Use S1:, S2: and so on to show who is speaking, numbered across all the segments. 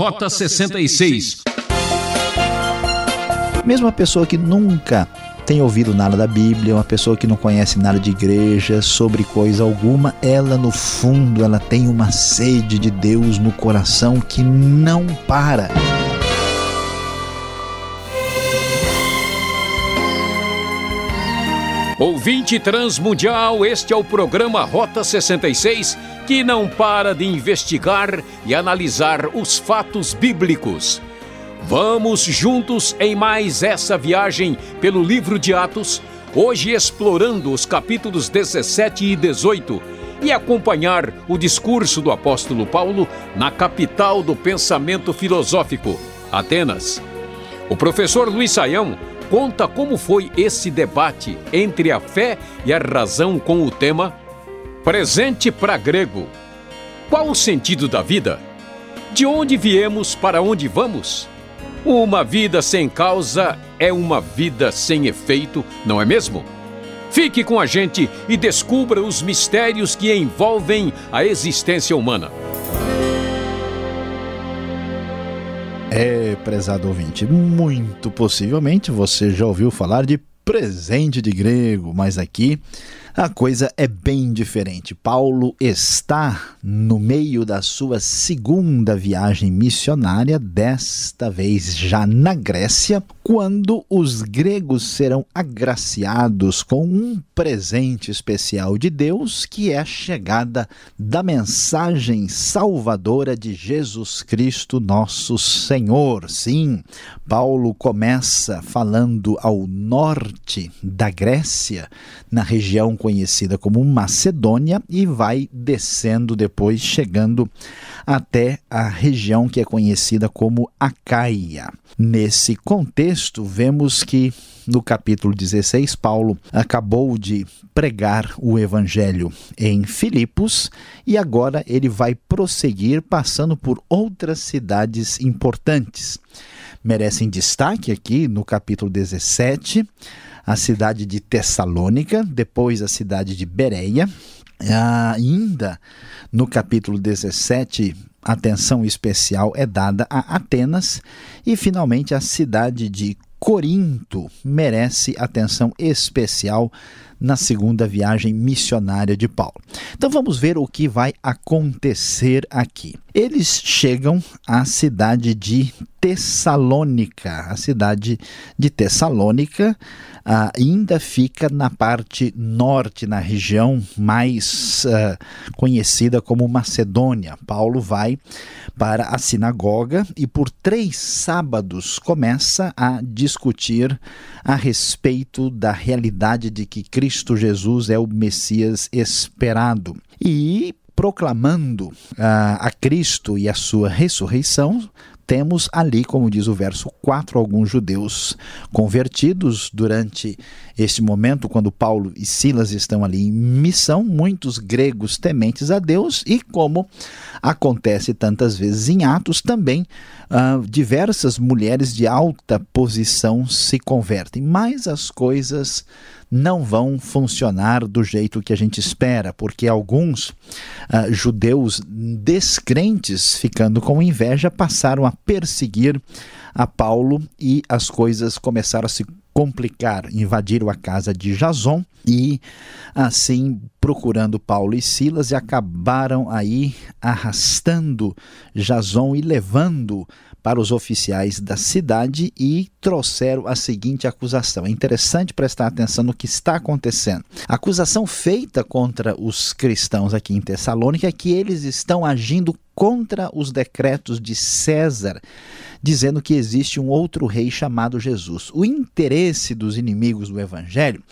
S1: Rota 66.
S2: Mesmo a pessoa que nunca tem ouvido nada da Bíblia, uma pessoa que não conhece nada de igreja, sobre coisa alguma, ela no fundo, ela tem uma sede de Deus no coração que não para.
S1: Ouvinte transmundial, este é o programa Rota 66 que não para de investigar e analisar os fatos bíblicos. Vamos juntos em mais essa viagem pelo livro de Atos, hoje explorando os capítulos 17 e 18 e acompanhar o discurso do apóstolo Paulo na capital do pensamento filosófico, Atenas. O professor Luiz Saião conta como foi esse debate entre a fé e a razão com o tema Presente para grego. Qual o sentido da vida? De onde viemos para onde vamos? Uma vida sem causa é uma vida sem efeito, não é mesmo? Fique com a gente e descubra os mistérios que envolvem a existência humana.
S2: É, prezado ouvinte, muito possivelmente você já ouviu falar de presente de grego, mas aqui a coisa é bem diferente. Paulo está no meio da sua segunda viagem missionária, desta vez já na Grécia, quando os gregos serão agraciados com um presente especial de Deus, que é a chegada da mensagem salvadora de Jesus Cristo, nosso Senhor. Sim, Paulo começa falando ao norte da Grécia, na região conhecida como Macedônia e vai descendo depois, chegando até a região que é conhecida como Acaia. Nesse contexto, vemos que no capítulo 16, Paulo acabou de pregar o evangelho em Filipos e agora ele vai prosseguir passando por outras cidades importantes. Merecem destaque aqui no capítulo 17 a cidade de Tessalônica, depois a cidade de Bereia. Ainda no capítulo 17, atenção especial é dada a Atenas e finalmente a cidade de Corinto merece atenção especial na segunda viagem missionária de Paulo. Então vamos ver o que vai acontecer aqui. Eles chegam à cidade de Tessalônica. A cidade de Tessalônica uh, ainda fica na parte norte, na região mais uh, conhecida como Macedônia. Paulo vai para a sinagoga e por três sábados começa a discutir a respeito da realidade de que Cristo Jesus é o Messias esperado. E proclamando uh, a Cristo e a sua ressurreição, temos ali, como diz o verso 4, alguns judeus convertidos durante este momento, quando Paulo e Silas estão ali em missão, muitos gregos tementes a Deus, e como acontece tantas vezes em Atos, também uh, diversas mulheres de alta posição se convertem. Mas as coisas não vão funcionar do jeito que a gente espera, porque alguns uh, judeus descrentes, ficando com inveja, passaram a perseguir a Paulo e as coisas começaram a se complicar. Invadiram a casa de Jason e, assim, procurando Paulo e Silas, e acabaram aí arrastando Jason e levando para os oficiais da cidade e trouxeram a seguinte acusação. É interessante prestar atenção no que está acontecendo. A acusação feita contra os cristãos aqui em Tessalônica é que eles estão agindo contra os decretos de César, dizendo que existe um outro rei chamado Jesus. O interesse dos inimigos do evangelho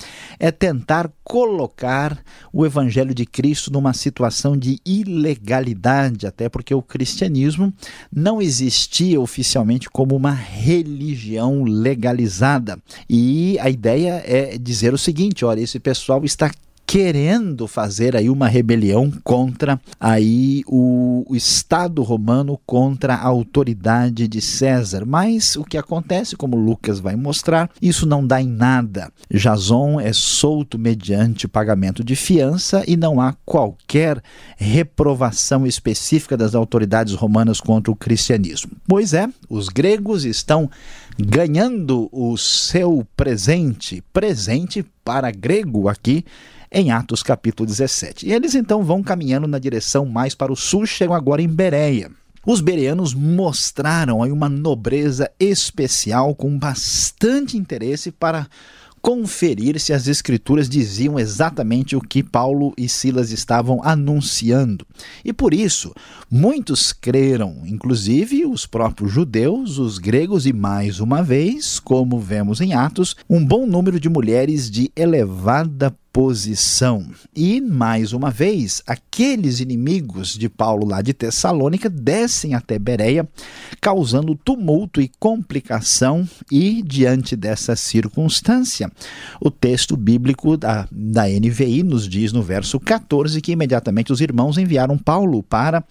S2: é tentar colocar o evangelho de Cristo numa situação de ilegalidade, até porque o cristianismo não existia oficialmente como uma religião legalizada. E a ideia é dizer o seguinte: olha, esse pessoal está querendo fazer aí uma rebelião contra aí o, o, Estado romano contra a autoridade de César. Mas o que acontece, como Lucas vai mostrar, isso não dá em nada. Jason é solto mediante pagamento de fiança e não há qualquer reprovação específica das autoridades romanas contra o cristianismo. Pois é, os gregos estão ganhando o seu presente, presente para grego aqui em Atos capítulo 17. E eles então vão caminhando na direção mais para o sul, chegam agora em Bereia. Os bereanos mostraram aí uma nobreza especial com bastante interesse para conferir se as escrituras diziam exatamente o que Paulo e Silas estavam anunciando. E por isso, muitos creram, inclusive os próprios judeus, os gregos e mais uma vez, como vemos em Atos, um bom número de mulheres de elevada posição. E, mais uma vez, aqueles inimigos de Paulo lá de Tessalônica descem até Bereia, causando tumulto e complicação, e, diante dessa circunstância, o texto bíblico da, da NVI nos diz no verso 14 que imediatamente os irmãos enviaram Paulo para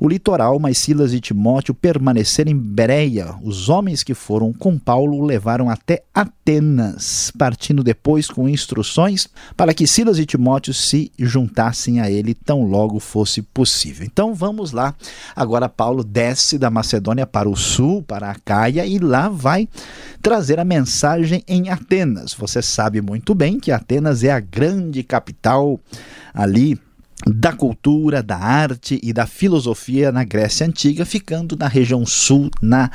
S2: o litoral, mas Silas e Timóteo permaneceram em Bereia. Os homens que foram com Paulo o levaram até Atenas, partindo depois com instruções para que Silas e Timóteo se juntassem a ele tão logo fosse possível. Então vamos lá. Agora Paulo desce da Macedônia para o sul, para a Caia, e lá vai trazer a mensagem em Atenas. Você sabe muito bem que Atenas é a grande capital ali da cultura, da arte e da filosofia na Grécia Antiga, ficando na região sul, na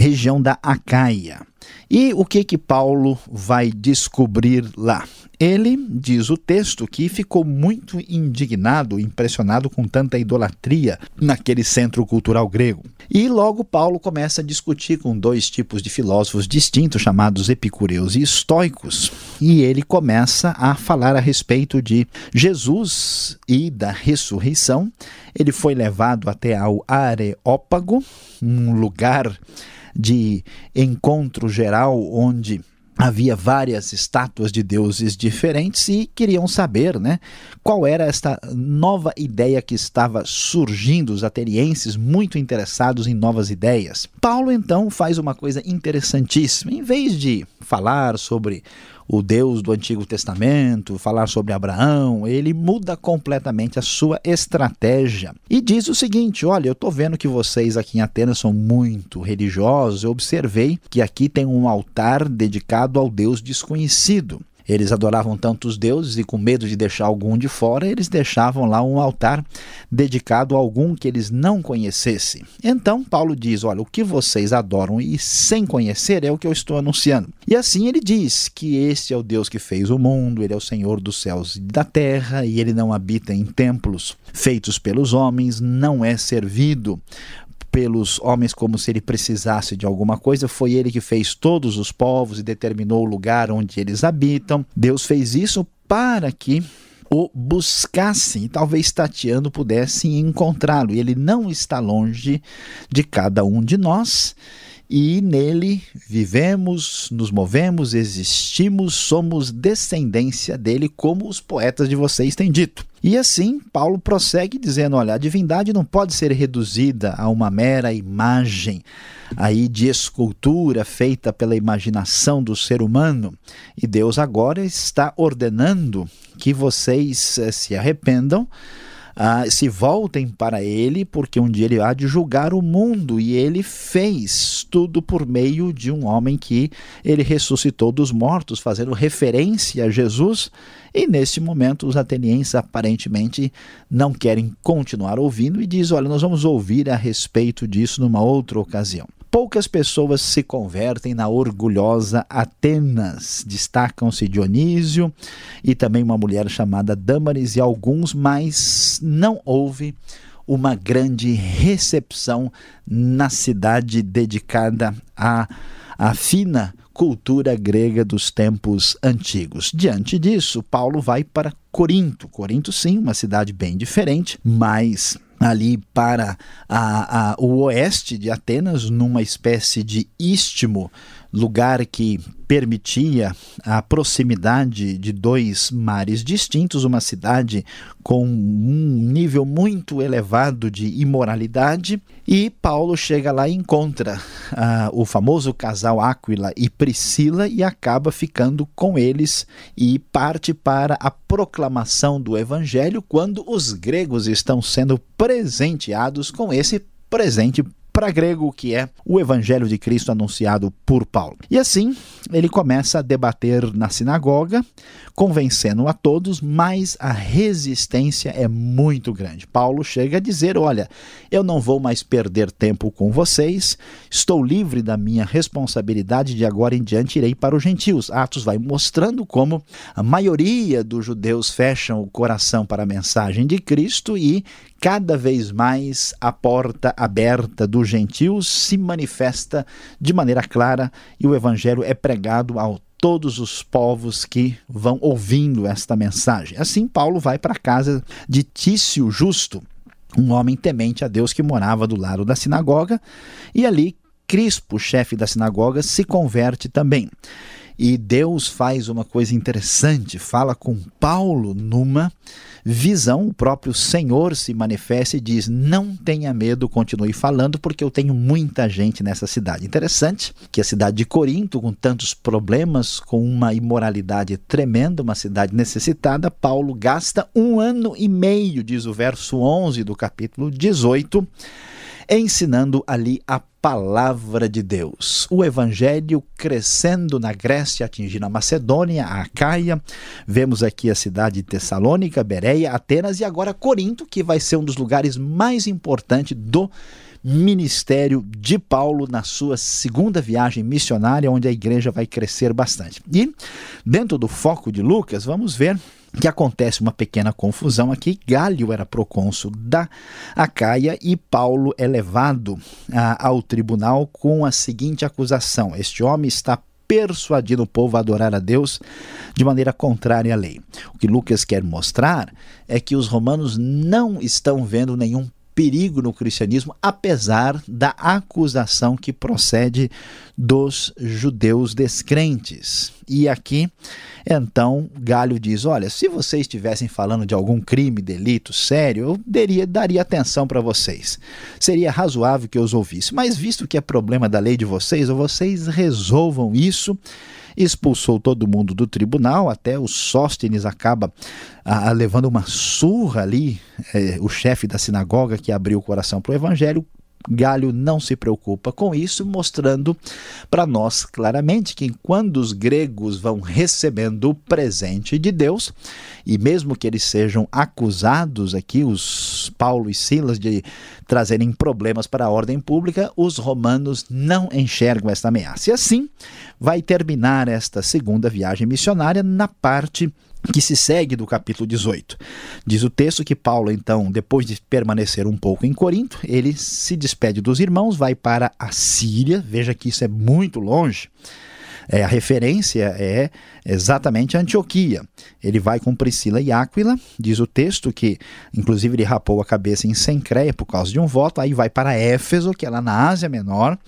S2: região da Acaia. E o que que Paulo vai descobrir lá? Ele, diz o texto, que ficou muito indignado, impressionado com tanta idolatria naquele centro cultural grego. E logo Paulo começa a discutir com dois tipos de filósofos distintos, chamados epicureus e estoicos. E ele começa a falar a respeito de Jesus e da ressurreição. Ele foi levado até ao Areópago, um lugar de encontro geral onde havia várias estátuas de deuses diferentes e queriam saber né, qual era esta nova ideia que estava surgindo, os atenienses muito interessados em novas ideias. Paulo então faz uma coisa interessantíssima. Em vez de falar sobre o Deus do Antigo Testamento, falar sobre Abraão, ele muda completamente a sua estratégia e diz o seguinte: Olha, eu estou vendo que vocês aqui em Atenas são muito religiosos. Eu observei que aqui tem um altar dedicado ao Deus desconhecido. Eles adoravam tantos deuses e, com medo de deixar algum de fora, eles deixavam lá um altar dedicado a algum que eles não conhecessem. Então, Paulo diz: Olha, o que vocês adoram e sem conhecer é o que eu estou anunciando. E assim ele diz que este é o Deus que fez o mundo, ele é o Senhor dos céus e da terra, e ele não habita em templos feitos pelos homens, não é servido pelos homens como se ele precisasse de alguma coisa. Foi ele que fez todos os povos e determinou o lugar onde eles habitam. Deus fez isso para que o buscassem talvez tateando pudessem encontrá-lo. E ele não está longe de cada um de nós e nele vivemos, nos movemos, existimos, somos descendência dele, como os poetas de vocês têm dito. E assim, Paulo prossegue dizendo: olha, a divindade não pode ser reduzida a uma mera imagem aí de escultura feita pela imaginação do ser humano. E Deus agora está ordenando que vocês eh, se arrependam ah, se voltem para ele, porque um dia ele há de julgar o mundo, e ele fez tudo por meio de um homem que ele ressuscitou dos mortos, fazendo referência a Jesus. E neste momento os atenienses aparentemente não querem continuar ouvindo e diz: "Olha, nós vamos ouvir a respeito disso numa outra ocasião". Poucas pessoas se convertem na orgulhosa Atenas. Destacam-se Dionísio e também uma mulher chamada Dâmaris e alguns, mas não houve uma grande recepção na cidade dedicada à, à fina cultura grega dos tempos antigos. Diante disso, Paulo vai para Corinto. Corinto, sim, uma cidade bem diferente, mas ali para a, a, o oeste de Atenas, numa espécie de istmo lugar que permitia a proximidade de dois mares distintos, uma cidade com um nível muito elevado de imoralidade, e Paulo chega lá e encontra uh, o famoso casal Áquila e Priscila e acaba ficando com eles e parte para a proclamação do evangelho quando os gregos estão sendo presenteados com esse presente para grego, que é o Evangelho de Cristo anunciado por Paulo. E assim, ele começa a debater na sinagoga, convencendo a todos, mas a resistência é muito grande. Paulo chega a dizer: Olha, eu não vou mais perder tempo com vocês, estou livre da minha responsabilidade, de agora em diante irei para os gentios. Atos vai mostrando como a maioria dos judeus fecham o coração para a mensagem de Cristo e cada vez mais a porta aberta dos gentios se manifesta de maneira clara e o evangelho é pregado ao todos os povos que vão ouvindo esta mensagem. Assim, Paulo vai para a casa de Tício Justo, um homem temente a Deus que morava do lado da sinagoga, e ali Crispo, chefe da sinagoga, se converte também. E Deus faz uma coisa interessante, fala com Paulo numa visão, o próprio Senhor se manifesta e diz: Não tenha medo, continue falando, porque eu tenho muita gente nessa cidade. Interessante que a cidade de Corinto, com tantos problemas, com uma imoralidade tremenda, uma cidade necessitada, Paulo gasta um ano e meio, diz o verso 11 do capítulo 18 ensinando ali a palavra de Deus. O evangelho crescendo na Grécia, atingindo a Macedônia, a Acaia. Vemos aqui a cidade de Tessalônica, Bereia, Atenas e agora Corinto, que vai ser um dos lugares mais importantes do ministério de Paulo na sua segunda viagem missionária, onde a igreja vai crescer bastante. E dentro do foco de Lucas, vamos ver que acontece uma pequena confusão aqui. Galho era procônsul da Acaia e Paulo é levado ah, ao tribunal com a seguinte acusação: Este homem está persuadindo o povo a adorar a Deus de maneira contrária à lei. O que Lucas quer mostrar é que os romanos não estão vendo nenhum perigo no cristianismo, apesar da acusação que procede dos judeus descrentes. E aqui, então, Galho diz: olha, se vocês estivessem falando de algum crime, delito sério, eu daria, daria atenção para vocês. Seria razoável que eu os ouvisse. Mas, visto que é problema da lei de vocês, vocês resolvam isso expulsou todo mundo do tribunal, até o Sóstenes acaba ah, levando uma surra ali, eh, o chefe da sinagoga que abriu o coração para o evangelho, Galho não se preocupa com isso, mostrando para nós claramente que quando os gregos vão recebendo o presente de Deus, e mesmo que eles sejam acusados aqui, os Paulo e Silas, de trazerem problemas para a ordem pública, os romanos não enxergam esta ameaça. E assim vai terminar esta segunda viagem missionária na parte que se segue do capítulo 18. Diz o texto que Paulo, então, depois de permanecer um pouco em Corinto, ele se despede dos irmãos, vai para a Síria, veja que isso é muito longe. É, a referência é exatamente Antioquia. Ele vai com Priscila e Áquila, diz o texto que, inclusive, ele rapou a cabeça em Sencreia por causa de um voto, aí vai para Éfeso, que é lá na Ásia Menor,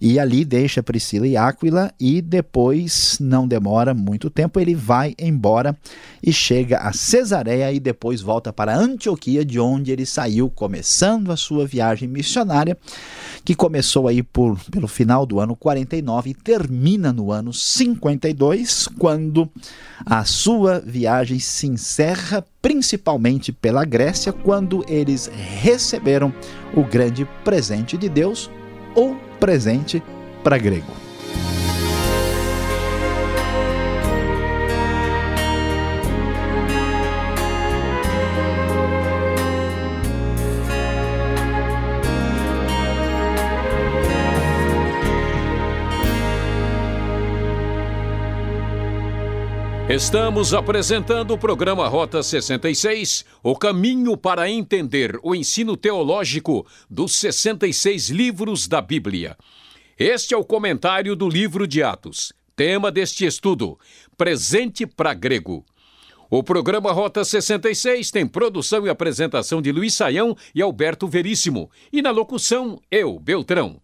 S2: e ali deixa Priscila e Áquila e depois, não demora muito tempo, ele vai embora e chega a Cesareia e depois volta para Antioquia, de onde ele saiu, começando a sua viagem missionária, que começou aí por, pelo final do ano 49 e termina no ano 52, quando a sua viagem se encerra principalmente pela Grécia, quando eles receberam o grande presente de Deus, ou presente para grego.
S1: Estamos apresentando o programa Rota 66, o caminho para entender o ensino teológico dos 66 livros da Bíblia. Este é o comentário do livro de Atos. Tema deste estudo: Presente para Grego. O programa Rota 66 tem produção e apresentação de Luiz Saião e Alberto Veríssimo. E na locução, eu, Beltrão.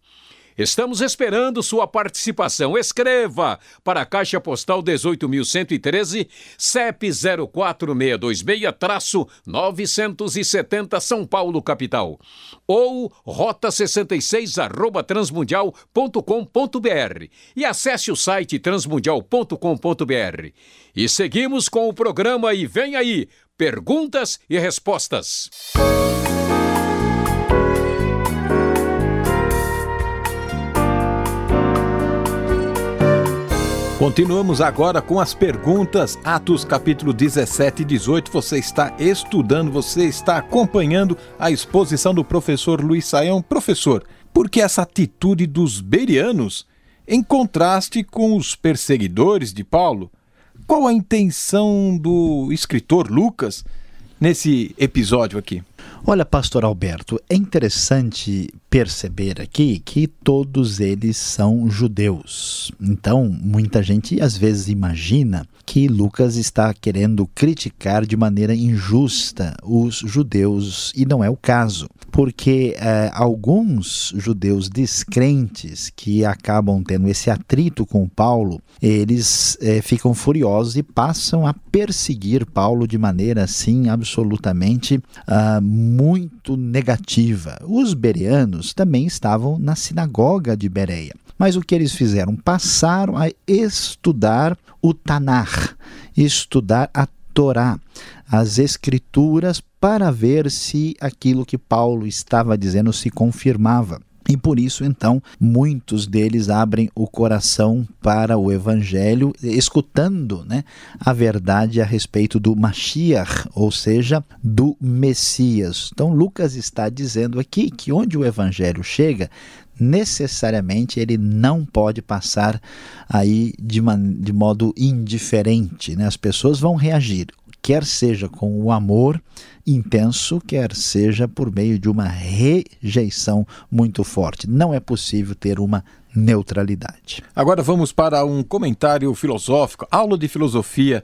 S1: Estamos esperando sua participação. Escreva para a Caixa Postal 18.113, CEP 04626-970 São Paulo, capital. Ou rota66 arroba transmundial.com.br e acesse o site transmundial.com.br. E seguimos com o programa e vem aí, perguntas e respostas.
S3: Continuamos agora com as perguntas, Atos capítulo 17 e 18. Você está estudando, você está acompanhando a exposição do professor Luiz Saião. Professor, por que essa atitude dos berianos em contraste com os perseguidores de Paulo? Qual a intenção do escritor Lucas nesse episódio aqui?
S2: Olha, pastor Alberto, é interessante perceber aqui que todos eles são judeus. Então, muita gente às vezes imagina que Lucas está querendo criticar de maneira injusta os judeus, e não é o caso, porque é, alguns judeus descrentes que acabam tendo esse atrito com Paulo, eles é, ficam furiosos e passam a perseguir Paulo de maneira assim absolutamente uh, muito negativa. Os bereanos também estavam na sinagoga de Bereia. Mas o que eles fizeram? Passaram a estudar o Tanar, estudar a Torá, as Escrituras, para ver se aquilo que Paulo estava dizendo se confirmava. E por isso, então, muitos deles abrem o coração para o Evangelho, escutando né, a verdade a respeito do Mashiach, ou seja, do Messias. Então, Lucas está dizendo aqui que onde o Evangelho chega, necessariamente ele não pode passar aí de, de modo indiferente. Né? As pessoas vão reagir, quer seja com o amor intenso, quer seja por meio de uma rejeição muito forte. Não é possível ter uma neutralidade.
S3: Agora vamos para um comentário filosófico, aula de filosofia.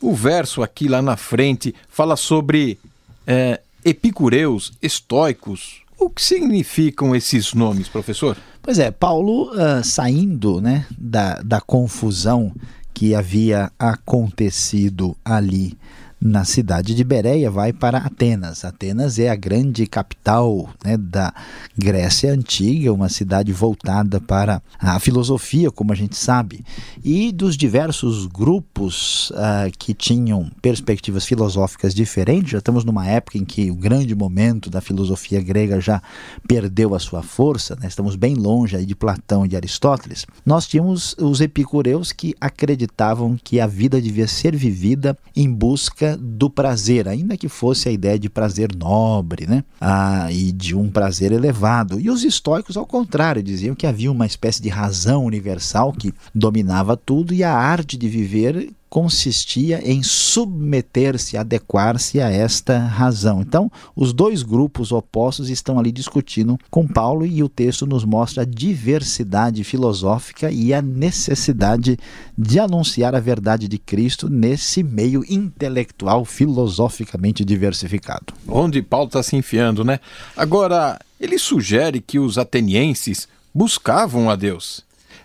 S3: O verso aqui lá na frente fala sobre é, epicureus, estoicos, o que significam esses nomes, professor?
S2: Pois é, Paulo uh, saindo né, da, da confusão que havia acontecido ali na cidade de Bereia, vai para Atenas. Atenas é a grande capital né, da Grécia Antiga, uma cidade voltada para a filosofia, como a gente sabe. E dos diversos grupos uh, que tinham perspectivas filosóficas diferentes, já estamos numa época em que o grande momento da filosofia grega já perdeu a sua força, né? estamos bem longe aí de Platão e de Aristóteles. Nós tínhamos os epicureus que acreditavam que a vida devia ser vivida em busca do prazer, ainda que fosse a ideia de prazer nobre, né? Ah, e de um prazer elevado. E os estoicos, ao contrário, diziam que havia uma espécie de razão universal que dominava tudo e a arte de viver consistia em submeter-se, adequar-se a esta razão. Então, os dois grupos opostos estão ali discutindo com Paulo e o texto nos mostra a diversidade filosófica e a necessidade de anunciar a verdade de Cristo nesse meio intelectual filosoficamente diversificado.
S3: Onde Paulo está se enfiando, né? Agora, ele sugere que os atenienses buscavam a Deus.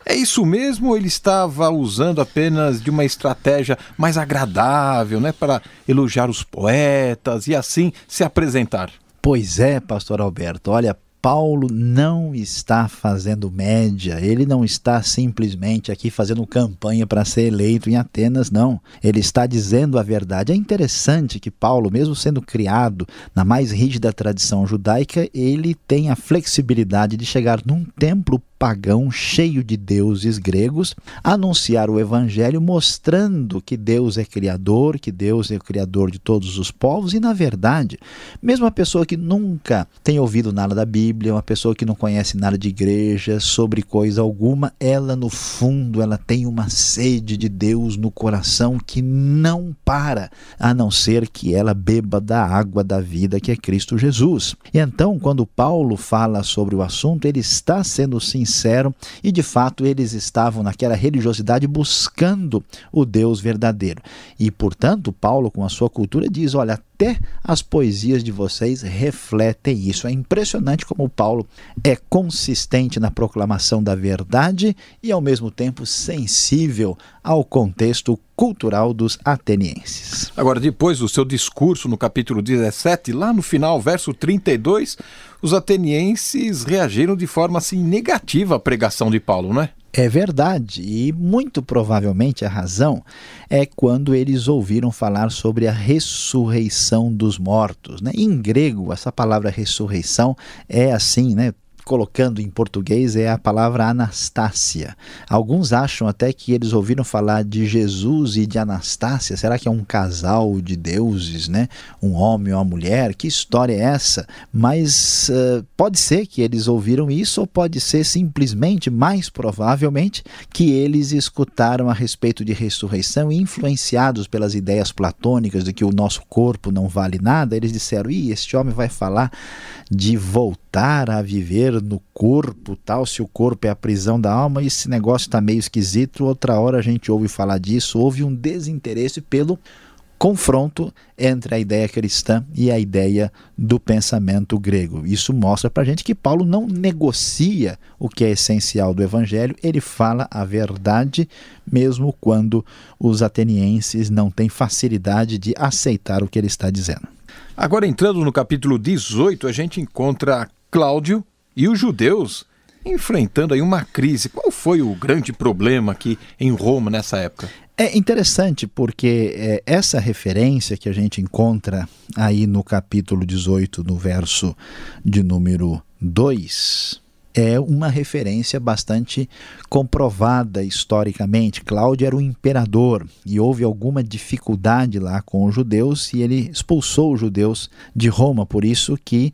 S3: É isso mesmo ou ele estava usando apenas de uma estratégia mais agradável, né, para elogiar os poetas e assim se apresentar?
S2: Pois é, pastor Alberto. Olha, Paulo não está fazendo média, ele não está simplesmente aqui fazendo campanha para ser eleito em Atenas, não. Ele está dizendo a verdade. É interessante que Paulo, mesmo sendo criado na mais rígida tradição judaica, ele tem a flexibilidade de chegar num templo pagão cheio de deuses gregos, anunciar o evangelho mostrando que Deus é criador, que Deus é o criador de todos os povos e na verdade, mesmo a pessoa que nunca tem ouvido nada da Bíblia, uma pessoa que não conhece nada de igreja, sobre coisa alguma, ela no fundo ela tem uma sede de Deus no coração que não para, a não ser que ela beba da água da vida que é Cristo Jesus. E então, quando Paulo fala sobre o assunto, ele está sendo sincero sincero e de fato eles estavam naquela religiosidade buscando o Deus verdadeiro. E portanto, Paulo, com a sua cultura, diz: olha, até as poesias de vocês refletem isso. É impressionante como Paulo é consistente na proclamação da verdade e, ao mesmo tempo, sensível ao contexto cultural dos atenienses.
S3: Agora, depois do seu discurso no capítulo 17, lá no final, verso 32, os atenienses reagiram de forma assim negativa à pregação de Paulo, não é?
S2: Verdade, e muito provavelmente a razão é quando eles ouviram falar sobre a ressurreição dos mortos. Né? Em grego, essa palavra ressurreição é assim, né? Colocando em português é a palavra Anastácia. Alguns acham até que eles ouviram falar de Jesus e de Anastácia. Será que é um casal de deuses, né? Um homem ou uma mulher? Que história é essa? Mas uh, pode ser que eles ouviram isso ou pode ser simplesmente, mais provavelmente, que eles escutaram a respeito de ressurreição e influenciados pelas ideias platônicas de que o nosso corpo não vale nada, eles disseram: "Ih, este homem vai falar de voltar a viver no corpo, tal, se o corpo é a prisão da alma, esse negócio está meio esquisito. Outra hora a gente ouve falar disso, houve um desinteresse pelo confronto entre a ideia cristã e a ideia do pensamento grego. Isso mostra para a gente que Paulo não negocia o que é essencial do evangelho, ele fala a verdade, mesmo quando os atenienses não têm facilidade de aceitar o que ele está dizendo.
S3: Agora, entrando no capítulo 18, a gente encontra Cláudio e os judeus enfrentando aí uma crise. Qual foi o grande problema aqui em Roma nessa época?
S2: É interessante porque é, essa referência que a gente encontra aí no capítulo 18, no verso de número 2, é uma referência bastante comprovada historicamente. Cláudio era o imperador e houve alguma dificuldade lá com os judeus e ele expulsou os judeus de Roma, por isso que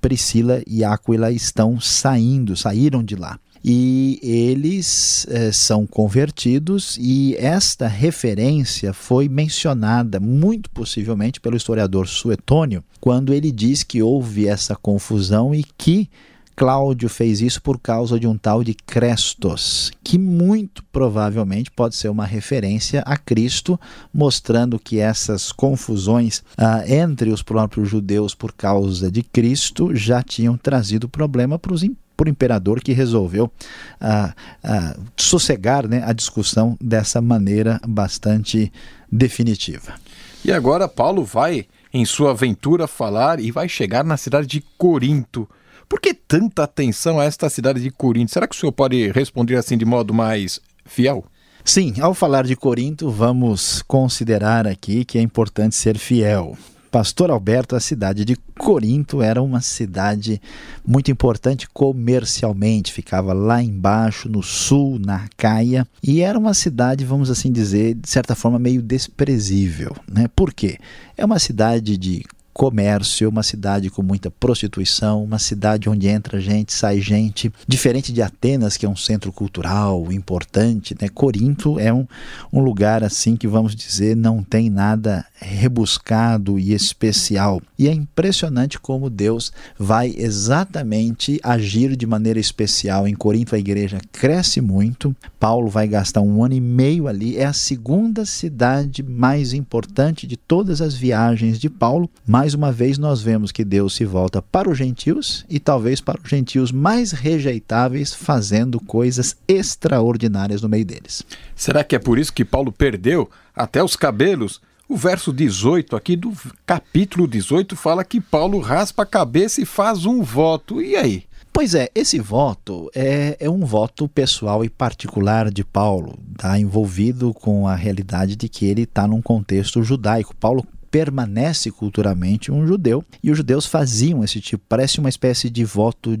S2: Priscila e Áquila estão saindo, saíram de lá. E eles eh, são convertidos e esta referência foi mencionada muito possivelmente pelo historiador Suetônio quando ele diz que houve essa confusão e que Cláudio fez isso por causa de um tal de Crestos, que muito provavelmente pode ser uma referência a Cristo, mostrando que essas confusões ah, entre os próprios judeus por causa de Cristo já tinham trazido problema para por imperador que resolveu ah, ah, sossegar né, a discussão dessa maneira bastante definitiva.
S3: E agora Paulo vai, em sua aventura, falar e vai chegar na cidade de Corinto. Por que tanta atenção a esta cidade de Corinto? Será que o senhor pode responder assim de modo mais fiel?
S2: Sim, ao falar de Corinto, vamos considerar aqui que é importante ser fiel. Pastor Alberto, a cidade de Corinto era uma cidade muito importante comercialmente, ficava lá embaixo, no sul, na Caia, e era uma cidade, vamos assim dizer, de certa forma meio desprezível. Né? Por quê? É uma cidade de comércio, uma cidade com muita prostituição, uma cidade onde entra gente, sai gente, diferente de Atenas, que é um centro cultural importante, né? Corinto é um, um lugar assim que vamos dizer não tem nada rebuscado e especial. E é impressionante como Deus vai exatamente agir de maneira especial. Em Corinto a igreja cresce muito. Paulo vai gastar um ano e meio ali. É a segunda cidade mais importante de todas as viagens de Paulo. Mais uma vez nós vemos que Deus se volta para os gentios e talvez para os gentios mais rejeitáveis, fazendo coisas extraordinárias no meio deles.
S3: Será que é por isso que Paulo perdeu até os cabelos? O verso 18 aqui do capítulo 18 fala que Paulo raspa a cabeça e faz um voto. E aí?
S2: Pois é, esse voto é, é um voto pessoal e particular de Paulo, está envolvido com a realidade de que ele está num contexto judaico. Paulo permanece culturalmente um judeu e os judeus faziam esse tipo, parece uma espécie de voto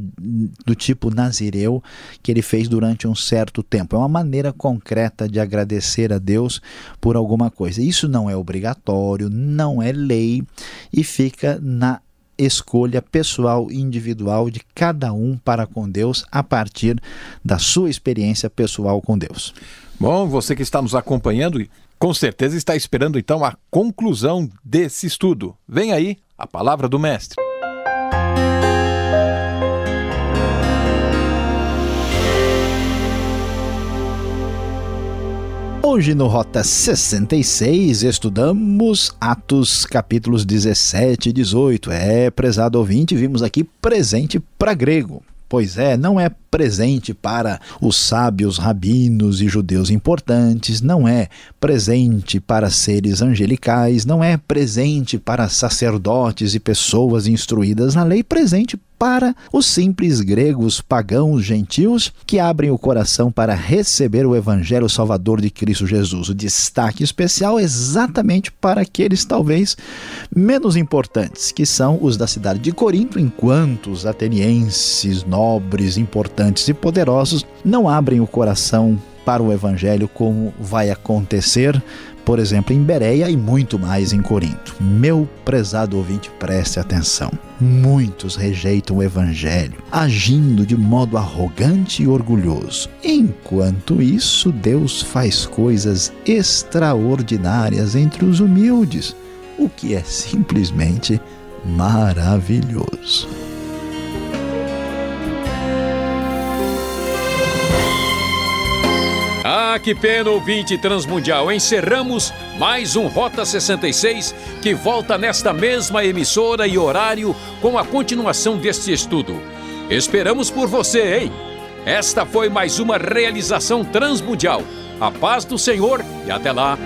S2: do tipo nazireu que ele fez durante um certo tempo. É uma maneira concreta de agradecer a Deus por alguma coisa. Isso não é obrigatório, não é lei e fica na escolha pessoal e individual de cada um para com Deus a partir da sua experiência pessoal com Deus.
S3: Bom, você que está nos acompanhando, com certeza está esperando então a conclusão desse estudo. Vem aí a palavra do Mestre.
S2: Hoje no Rota 66 estudamos Atos capítulos 17 e 18. É, prezado ouvinte, vimos aqui presente para grego. Pois é, não é presente para os sábios rabinos e judeus importantes, não é presente para seres angelicais, não é presente para sacerdotes e pessoas instruídas na lei, presente para os simples gregos pagãos gentios que abrem o coração para receber o evangelho salvador de Cristo Jesus. O destaque especial é exatamente para aqueles talvez menos importantes, que são os da cidade de Corinto, enquanto os atenienses, nobres, importantes e poderosos não abrem o coração para o evangelho como vai acontecer por exemplo, em Bereia e muito mais em Corinto. Meu prezado ouvinte, preste atenção. Muitos rejeitam o evangelho, agindo de modo arrogante e orgulhoso. Enquanto isso, Deus faz coisas extraordinárias entre os humildes, o que é simplesmente maravilhoso.
S1: Que pena, ouvinte transmundial. Encerramos mais um Rota 66 que volta nesta mesma emissora e horário com a continuação deste estudo. Esperamos por você, hein? Esta foi mais uma realização transmundial. A paz do Senhor e até lá.